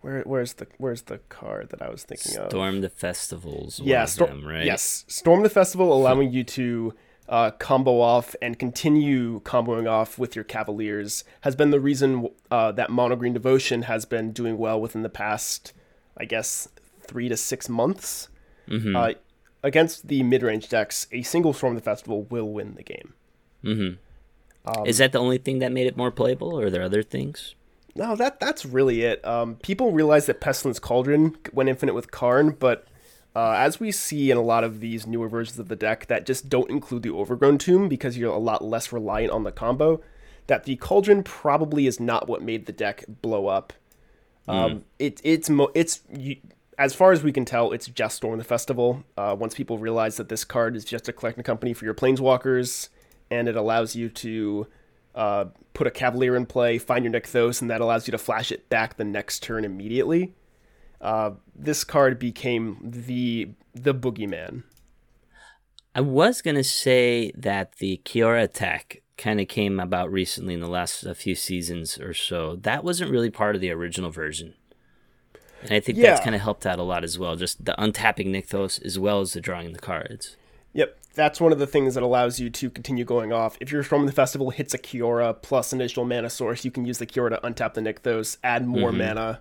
where where's the where's the card that I was thinking of? Storm the festivals, yeah, Stor- them, right? Yes, Storm the Festival, allowing you to uh, combo off and continue comboing off with your Cavaliers has been the reason uh, that Mono Green Devotion has been doing well within the past, I guess, three to six months. Mm-hmm. Uh, against the mid-range decks, a single Storm of the Festival will win the game. Mm-hmm. Is that the only thing that made it more playable, or are there other things? No, that that's really it. Um, people realize that Pestilence Cauldron went infinite with Karn, but uh, as we see in a lot of these newer versions of the deck that just don't include the Overgrown Tomb because you're a lot less reliant on the combo, that the Cauldron probably is not what made the deck blow up. Um, it it's mo- it's you, as far as we can tell, it's just Storm the Festival. Uh, once people realize that this card is just a collecting company for your Planeswalkers, and it allows you to uh, put a Cavalier in play, find your Nykthos, and that allows you to flash it back the next turn immediately. Uh, this card became the the boogeyman. I was gonna say that the Kiora attack kind of came about recently in the last few seasons or so. That wasn't really part of the original version, and I think that's kind of helped out a lot as well. Just the untapping Nykthos as well as the drawing the cards. Yep, that's one of the things that allows you to continue going off. If your Storm of the Festival hits a Kiora plus an additional mana source, you can use the Kiora to untap the Nykthos, add more mana.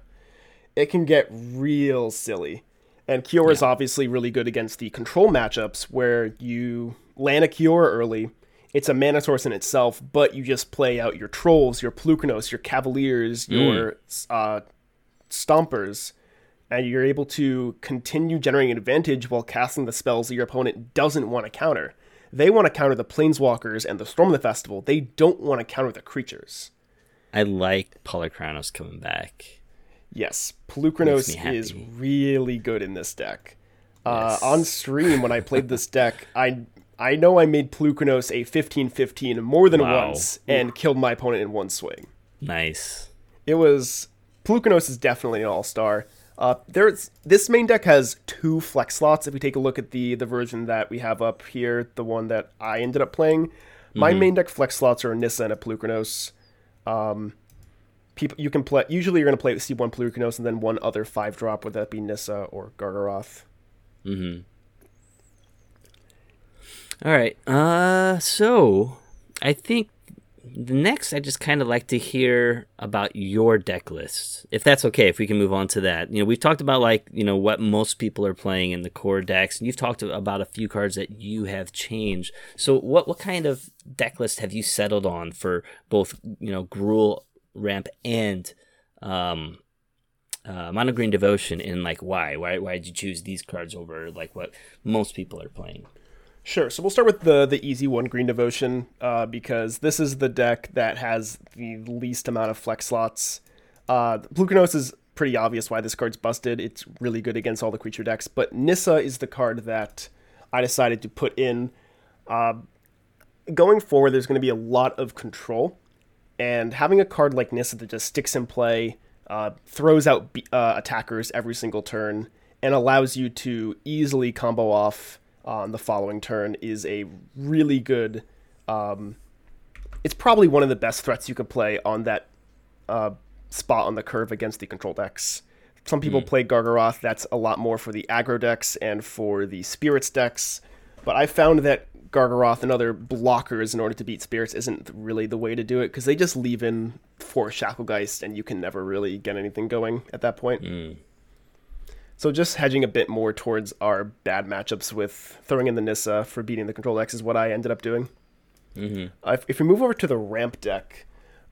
It can get real silly. And Kiora is obviously really good against the control matchups where you land a Kiora early. It's a mana source in itself, but you just play out your trolls, your Polukranos, your Cavaliers, your uh, Stompers, and you're able to continue generating advantage while casting the spells that your opponent doesn't want to counter. They want to counter the Planeswalkers and the Storm of the Festival. They don't want to counter the creatures. I like Polukranos coming back. Yes, Polukranos Makes me happy. is really good in this deck. Uh, on stream, when I played this deck, I I know I made Polukranos a 15-15 more than Wow. once and killed my opponent in one swing. Nice. It was Polukranos is definitely an all star. Uh, there's this main deck has two flex slots. If we take a look at the the version that we have up here, the one that I ended up playing, my main deck flex slots are a Nissa and a Polukranos. Um, people you can play. Usually, you're going to play with C1 Polukranos and then one other five drop, whether that be Nissa or Gargaroth. Mm-hmm. All right. Uh, so I think the next I just kind of like to hear about your deck list, if that's okay. If we can move on to that, you know, we've talked about like you know what most people are playing in the core decks, and you've talked about a few cards that you have changed. So what what kind of deck list have you settled on for both you know Gruul ramp and um uh, Mono Green Devotion and like why? Why why did you choose these cards over like what most people are playing? Sure. So we'll start with the the easy one, Green Devotion, uh, because this is the deck that has the least amount of flex slots. Uh, Polukranos is pretty obvious why this card's busted. It's really good against all the creature decks, but Nissa is the card that I decided to put in. Uh, going forward, there's going to be a lot of control, and having a card like Nissa that just sticks in play uh, throws out be- uh, attackers every single turn, and allows you to easily combo off on the following turn is a really good. Um, it's probably one of the best threats you could play on that uh, spot on the curve against the control decks. Some people play Gargaroth. That's a lot more for the aggro decks and for the spirits decks. But I found that Gargaroth and other blockers in order to beat spirits isn't really the way to do it because they just leave in four Shacklegeist and you can never really get anything going at that point. So just hedging a bit more towards our bad matchups with throwing in the Nissa for beating the control decks is what I ended up doing. Uh, if, if we move over to the ramp deck,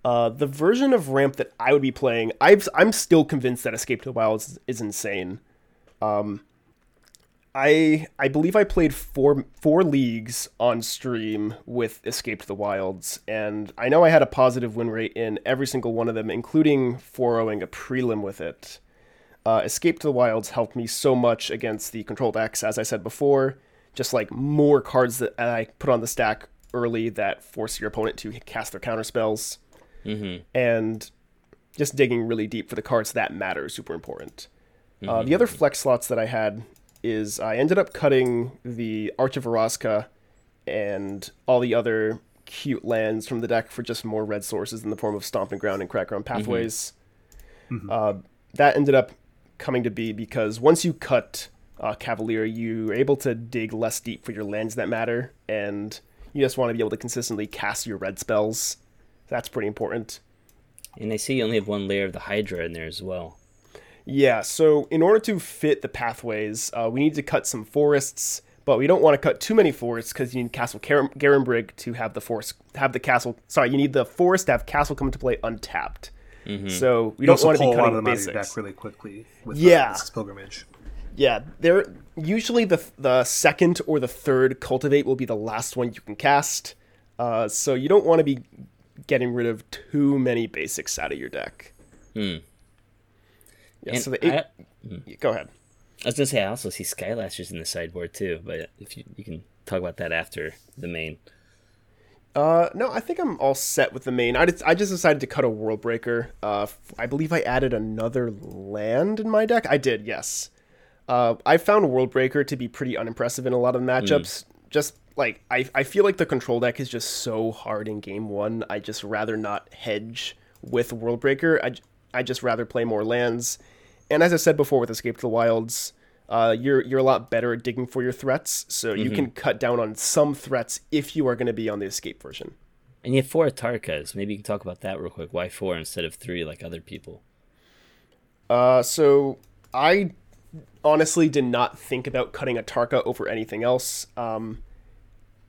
uh, the version of ramp that I would be playing, I've, I'm still convinced that Escape to the Wilds is, is insane. Um, I I believe I played four four leagues on stream with Escape to the Wilds, and I know I had a positive win rate in every single one of them, including 4-0ing a prelim with it. Uh, Escape to the Wilds helped me so much against the control decks, as I said before. Just like more cards that I put on the stack early that force your opponent to cast their counter spells, and just digging really deep for the cards that matter is super important. Uh, the other flex slots that I had is I ended up cutting the Arch of Orazca and all the other cute lands from the deck for just more red sources in the form of Stomping Ground and Cragcrown Pathways. Uh, that ended up coming to be because once you cut uh, Cavalier, you're able to dig less deep for your lands that matter, and you just want to be able to consistently cast your red spells. That's pretty important. And I see you only have one Lair of the Hydra in there as well. Yeah, so in order to fit the pathways, uh, we need to cut some forests, but we don't want to cut too many forests because you need Castle Gar- Garenbrig to have the forest, have the castle. Sorry, you need the forest to have castle come into play untapped. So we You don't want to pull be a lot of cutting them out of your basics. deck really quickly. With Yeah. this pilgrimage. Yeah, they're usually the the second or the third cultivate will be the last one you can cast. Uh, so you don't want to be getting rid of too many basics out of your deck. Hmm. Yeah, And so the eight. I, Go ahead. I was gonna say I also see Skylashers in the sideboard too, but if you, you can talk about that after the main. Uh, no, I think I'm all set with the main. I just, I just decided to cut a World Breaker. Uh, I believe I added another land in my deck. I did, yes. Uh, I found World Breaker to be pretty unimpressive in a lot of matchups. Just like I, I feel like the control deck is just so hard in game one. I just rather not hedge with World Breaker. I, I just rather play more lands. And as I said before with Escape to the Wilds, uh, you're you're a lot better at digging for your threats, so you can cut down on some threats if you are going to be on the escape version. And you have four Atarkas. Maybe you can talk about that real quick. Why four instead of three like other people? Uh, so I honestly did not think about cutting a Tarka over anything else. Um,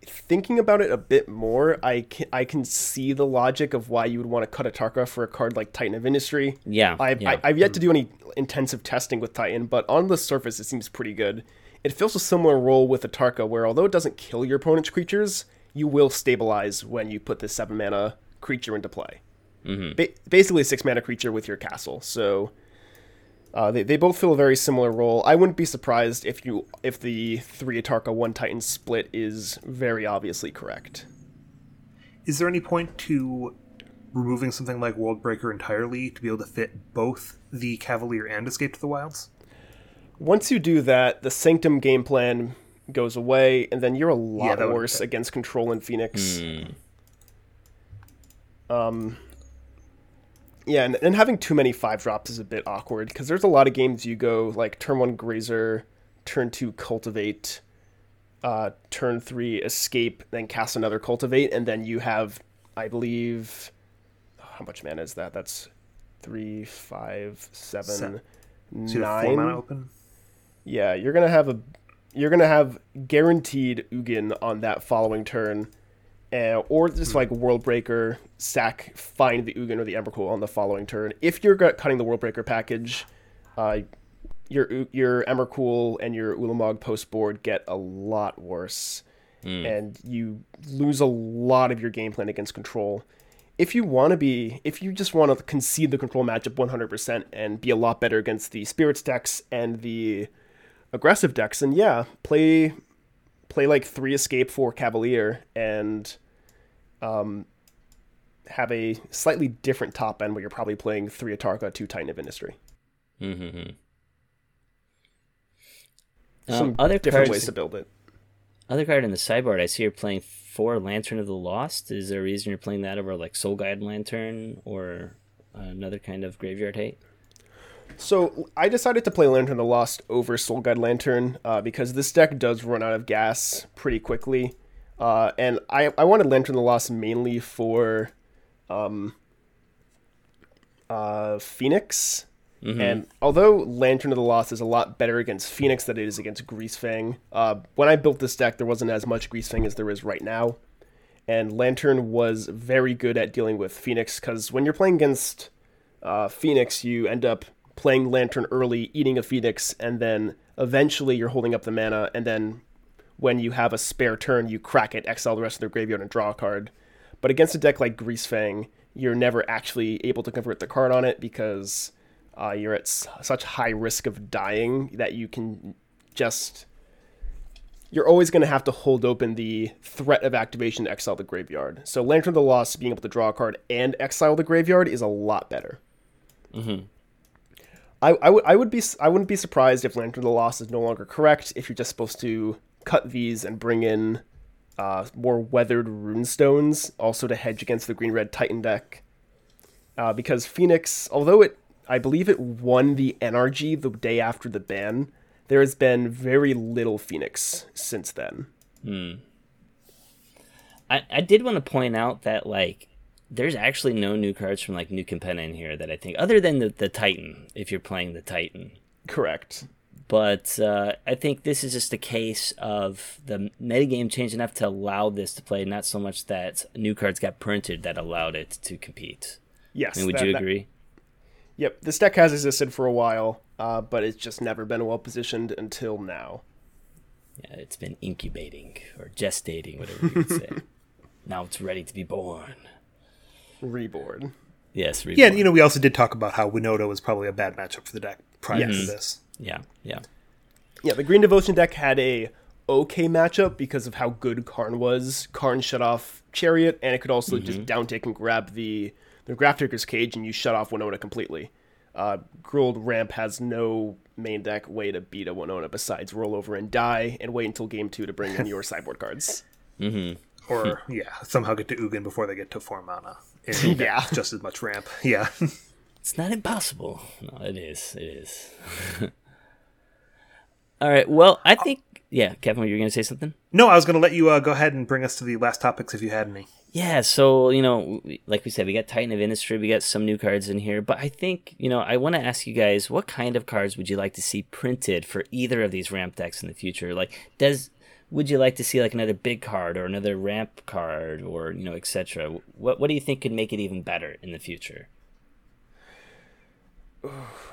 thinking about it a bit more, I can, I can see the logic of why you would want to cut a Tarka for a card like Titan of Industry. Yeah, I've, yeah. I, I've yet to do any intensive testing with Titan, but on the surface, it seems pretty good. It fills a similar role with a Tarka, where although it doesn't kill your opponent's creatures, you will stabilize when you put this seven mana creature into play. Mm-hmm. Ba- basically, a six mana creature with your castle. So uh, they, they both fill a very similar role. I wouldn't be surprised if you if the three Atarka one Titan split is very obviously correct. Is there any point to removing something like Worldbreaker entirely to be able to fit both the Cavalier and Escape to the Wilds? Once you do that, the Sanctum game plan goes away, and then you're a lot that would be worse against Control and Phoenix. Um, yeah, and, and having too many five drops is a bit awkward because there's a lot of games you go like turn one Grazer, turn two Cultivate, uh, turn three Escape, then cast another Cultivate, and then you have, I believe, how much mana is that? That's three, five, seven, Seven. So you have nine. four mana open? Yeah, you're gonna have a you're gonna have guaranteed Ugin on that following turn, uh, or just like Worldbreaker, sack, find the Ugin or the Emrakul on the following turn. If you're cutting the Worldbreaker package, uh, your your Emrakul and your Ulamog post board get a lot worse, and you lose a lot of your game plan against control. If you want to be, if you just want to concede the control matchup 100% and be a lot better against the spirits decks and the aggressive decks, then yeah, play play like three escape for Cavalier and um, have a slightly different top end where you're probably playing three Atarka, two Titan of Industry. Mm-hmm. Some Um, other different cards, ways to build it. other card in the sideboard. I see you're playing four Lantern of the Lost. Is there a reason you're playing that over like Soul Guide Lantern or another kind of graveyard hate? So I decided to play Lantern of the Lost over Soul Guide Lantern uh, because this deck does run out of gas pretty quickly, uh, and I I wanted Lantern of the Lost mainly for, um, uh, Phoenix. And although Lantern of the Lost is a lot better against Phoenix than it is against Greasefang, uh, when I built this deck, there wasn't as much Greasefang as there is right now. And Lantern was very good at dealing with Phoenix because when you're playing against uh, Phoenix, you end up playing Lantern early, eating a Phoenix, and then eventually you're holding up the mana, and then when you have a spare turn, you crack it, exile the rest of their graveyard, and draw a card. But against a deck like Greasefang, you're never actually able to convert the card on it because uh, you're at s- such high risk of dying that you can just. You're always going to have to hold open the threat of activation to exile the graveyard. So Lantern of the Lost being able to draw a card and exile the graveyard is a lot better. I, I, would, I would be I wouldn't be surprised if Lantern of the Lost is no longer correct if you're just supposed to cut these and bring in uh, more weathered runestones also to hedge against the green red Titan deck. Uh, because Phoenix, although it I believe it won the NRG the day after the ban, there has been very little Phoenix since then. Hmm. I, I did want to point out that like there's actually no new cards from like New Capenna in here that I think other than the, the Titan if you're playing the Titan. Correct. But uh, I think this is just a case of the metagame changed enough to allow this to play, not so much that new cards got printed that allowed it to compete. Yes. I mean, would that- you that- agree? Yep, this deck has existed for a while, uh, but it's just never been well positioned until now. Yeah, it's been incubating or gestating, whatever you would say. now it's ready to be born. Reborn. Yes, Yeah, reborn. and, you know, we also did talk about how Winota was probably a bad matchup for the deck prior to this. yeah, yeah. Yeah, the Green Devotion deck had a okay matchup because of how good Karn was. Karn shut off Chariot, and it could also just downtick and grab the the Grafdigger's Cage, and you shut off Winota completely. Uh, Gruul Ramp has no main deck way to beat a Winota besides roll over and die, and wait until game two to bring in your sideboard cards. Or, yeah, somehow get to Ugin before they get to 4 mana. And Yeah. just as much ramp. Yeah. It's not impossible. No, it is. It is. All right. Well, I think. Yeah, Kevin, were you were going to say something? no, I was going to let you uh, go ahead and bring us to the last topics if you had any. Yeah, so you know, like we said, we got Titan of Industry, we got some new cards in here, but I think you know, I want to ask you guys, what kind of cards would you like to see printed for either of these ramp decks in the future? Like, does would you like to see like another big card or another ramp card or you know, etc. What what do you think could make it even better in the future?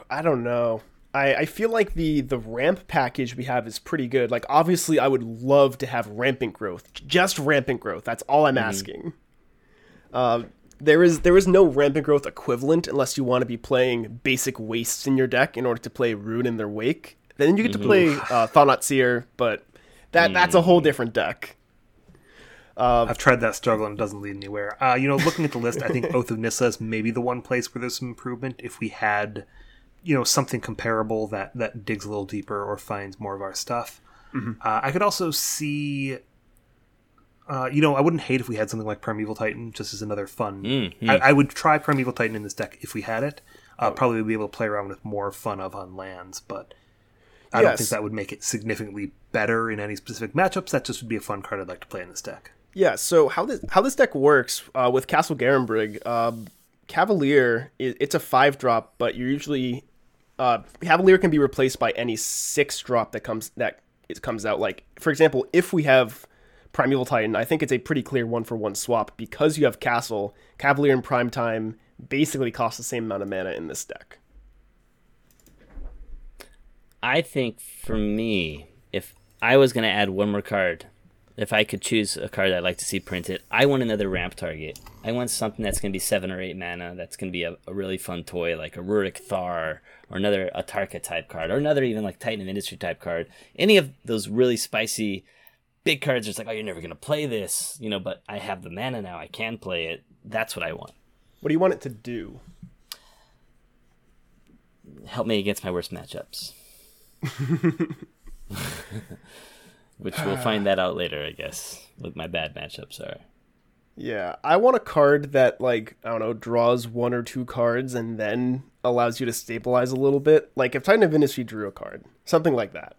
I don't know. I, I feel like the the ramp package we have is pretty good. Like obviously I would love to have rampant growth. Just rampant growth. That's all I'm asking. Um there is there is no rampant growth equivalent unless you want to be playing basic wastes in your deck in order to play Ruin in their wake. Then you get to play uh, but that that's a whole different deck. I've tried that struggle and it doesn't lead anywhere. Uh, you know, looking at the list, I think Oath of Nissa is maybe the one place where there's some improvement. If we had, you know, something comparable that that digs a little deeper or finds more of our stuff, uh, I could also see. Uh, you know, I wouldn't hate if we had something like Primeval Titan, just as another fun. I, I would try Primeval Titan in this deck if we had it. Uh, Probably be able to play around with more fun of on lands, but I don't think that would make it significantly better in any specific matchups. That just would be a fun card I'd like to play in this deck. Yeah, so how this how this deck works uh, with Castle Garenbrig, um, Cavalier it's a five drop, but you're usually uh, Cavalier can be replaced by any six drop that comes that it comes out. Like for example, if we have Primeval Titan, I think it's a pretty clear one for one swap because you have Castle. Cavalier and Prime Time basically cost the same amount of mana in this deck. I think for me, if I was going to add one more card, if I could choose a card I'd like to see printed, I want another ramp target. I want something that's going to be seven or eight mana. That's going to be a, a really fun toy, like a Ruric Thar or another Atarka type card, or another even like Titan of Industry type card. Any of those really spicy big cards. It's like, oh, you're never going to play this, you know. But I have the mana now. I can play it. That's what I want. What do you want it to do? Help me against my worst matchups. Which we'll find that out later, I guess. What my bad matchups are. Yeah, I want a card that like I don't know draws one or two cards and then allows you to stabilize a little bit. Like if Titan of Industry drew a card, something like that.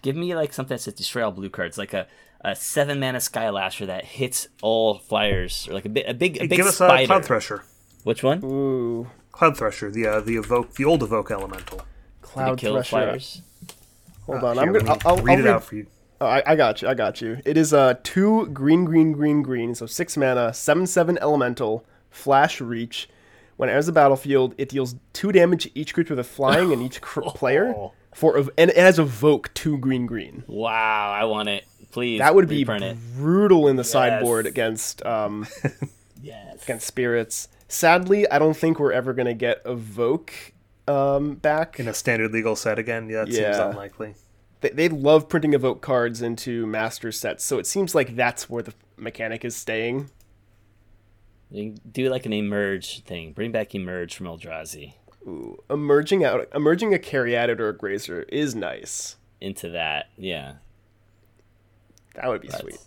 Give me like something that says destroy all blue cards, like a, a seven mana Skylasher that hits all flyers, or like a, big a big a big Give us spider. a Cloudthresher. Which one? Ooh, Cloudthresher, the uh, the evoke, the old evoke elemental. Did Cloud it kill Thresher. flyers? Hold Uh, on, here, I'm gonna I'll, I'll read I'll it out for you. Oh, I, I got you. I got you. It is uh two green, green, green, green. So six mana, seven, seven elemental, flash reach. When it enters the battlefield, it deals two damage to each creature with a flying and each cr- player. For ev- and it has evoke two green, green. Wow, I want it. Please. That would be reprint it. brutal in the sideboard against um Yes. against spirits. Sadly, I don't think we're ever gonna get evoke um back. In a standard legal set again, yeah, it seems unlikely. they, they love printing evoke cards into master sets, so it seems like that's where the mechanic is staying. You can do like an emerge thing. Bring back emerge from Eldrazi Ooh, emerging out, emerging a Caryatid or a Grazer is nice. into that. Yeah. That would be That's- sweet.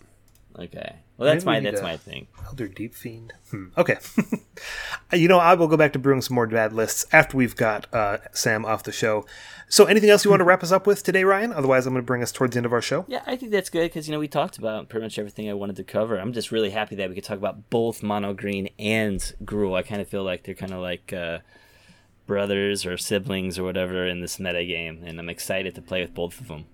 Okay. Well, that's Maybe my need that's my thing. Elder Deep Fiend. Hmm. Okay. you know, I will go back to brewing some more bad lists after we've got uh, Sam off the show. So, anything else you want to wrap us up with today, Ryan? Otherwise, I'm going to bring us towards the end of our show. Yeah, I think that's good because you know we talked about pretty much everything I wanted to cover. I'm just really happy that we could talk about both Mono Green and Gruul. I kind of feel like they're kind of like uh, brothers or siblings or whatever in this meta game, and I'm excited to play with both of them.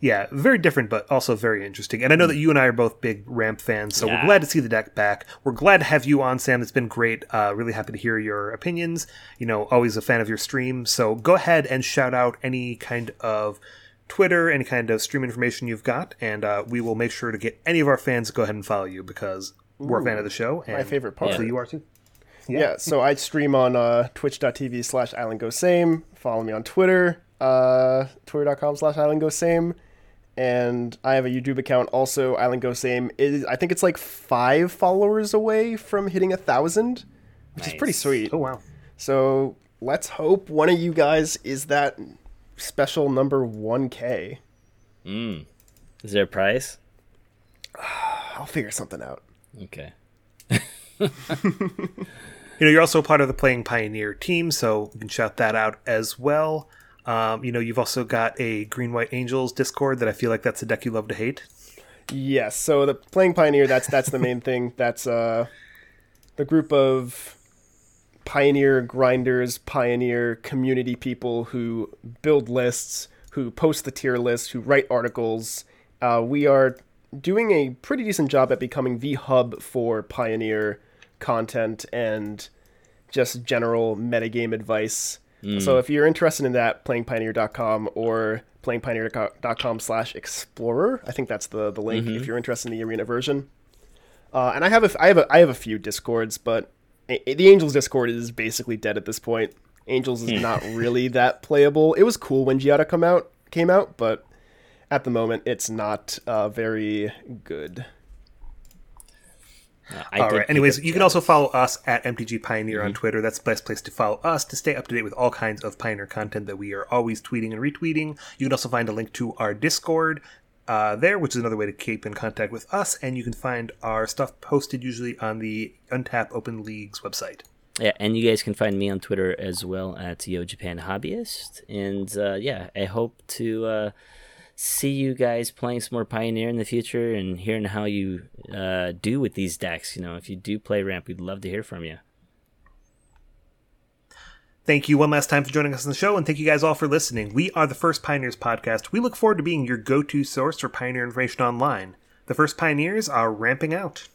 Yeah, very different, but also very interesting. And I know that you and I are both big Ramp fans, so we're glad to see the deck back. We're glad to have you on, Sam. It's been great. Uh, really happy to hear your opinions. You know, always a fan of your stream. So go ahead and shout out any kind of Twitter, any kind of stream information you've got, and uh, we will make sure to get any of our fans to go ahead and follow you because we're a fan of the show. And My favorite part. Hopefully you are too. Yeah. so I stream on uh, twitch.tv slash islandgosame. Follow me on Twitter, uh, twitter.com slash islandgosame. And I have a YouTube account also, islandgosame. It is, I think it's like five followers away from hitting a thousand, which is pretty sweet. Oh, wow. So let's hope one of you guys is that special number 1K. Mm. Is there a prize? I'll figure something out. Okay. You know, you're also part of the Playing Pioneer team, so you can shout that out as well. Um, you know, you've also got a Green White Angels Discord that I feel like that's a deck you love to hate. Yes, so the playing pioneer that's that's the main thing. That's uh the group of pioneer grinders, pioneer community people who build lists, who post the tier list, who write articles. Uh, we are doing a pretty decent job at becoming the hub for pioneer content and just general metagame advice. So if you're interested in that, playingpioneer.com or playingpioneer.com slash explorer. I think that's the, the link if you're interested in the arena version. Uh, and I have a, I have a, I have a few discords, but a- the Angels Discord is basically dead at this point. Angels is not really that playable. It was cool when Giada come out came out, but at the moment it's not uh, very good. I All did right. pick Anyways, up you can also follow us at MTG Pioneer on Twitter. That's the best place to follow us to stay up to date with all kinds of Pioneer content that we are always tweeting and retweeting. You can also find a link to our Discord uh, there, which is another way to keep in contact with us. And you can find our stuff posted usually on the Untap Open Leagues website. Yeah, and you guys can find me on Twitter as well at Yo Japan Hobbyist. And uh, yeah, I hope to uh, see you guys playing some more Pioneer in the future and hearing how you uh, do with these decks. You know, if you do play Ramp, we'd love to hear from you. Thank you one last time for joining us on the show, and thank you guys all for listening. We are the First Pioneers podcast. We look forward to being your go to source for Pioneer information online. The First Pioneers are ramping out.